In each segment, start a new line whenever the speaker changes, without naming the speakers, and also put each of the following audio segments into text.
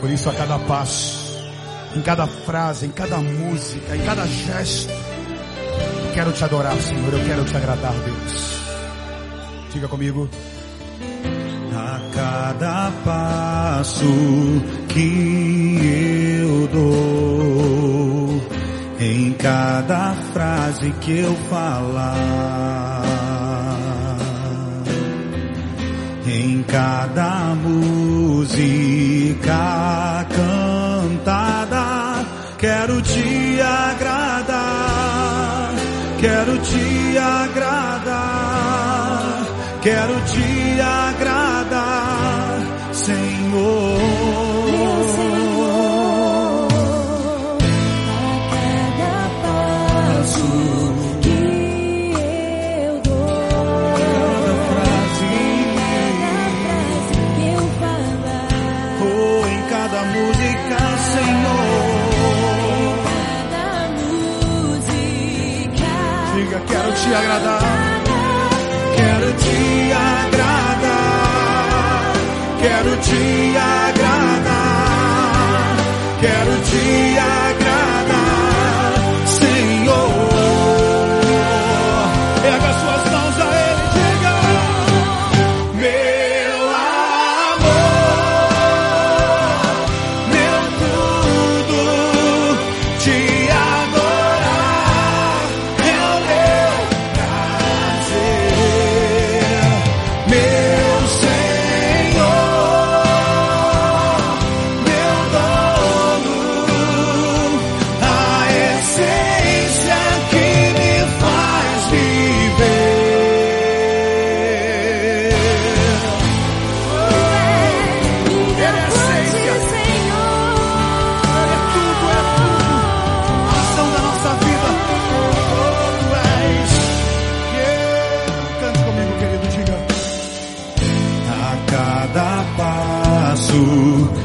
Por isso, a cada passo, em cada frase, em cada música, em cada gesto, eu quero te adorar, Senhor. Eu quero te agradar, Deus. Diga comigo.
A cada passo que eu dou, em cada frase que eu falar, em cada música cantada, quero te agradar, quero te agradar, quero te agradar, Senhor.
Diga, quero te agradar.
Quero te agradar, quero te agradar,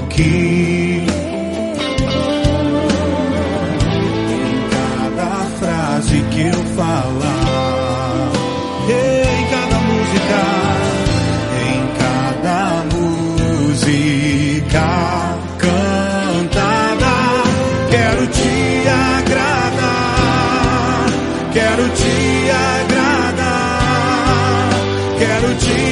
que em cada frase que eu falar, em cada música, em cada música cantada, quero te agradar, quero te agradar, quero te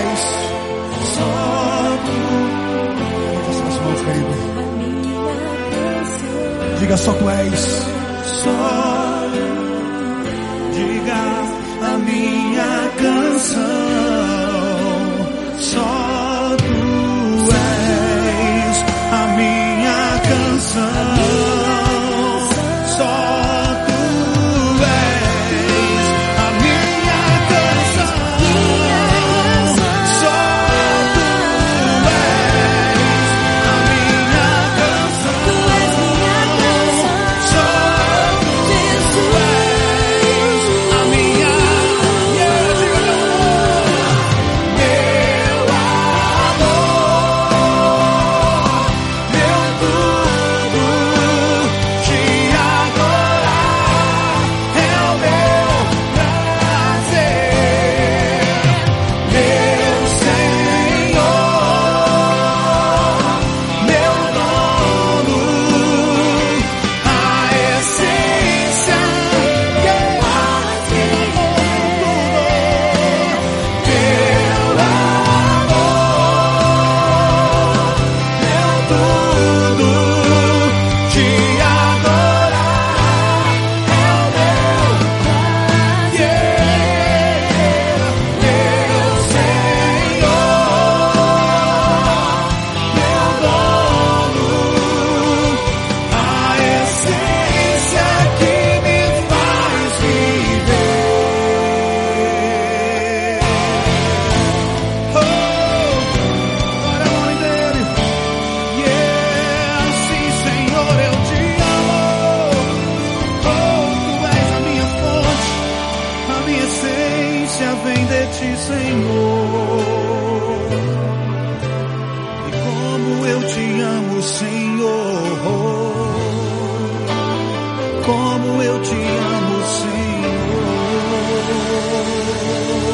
és.
só tu.
Levanta suas mãos. Diga, só tu és.
Só diga Senhor. E como eu te amo, Senhor. Como eu te amo.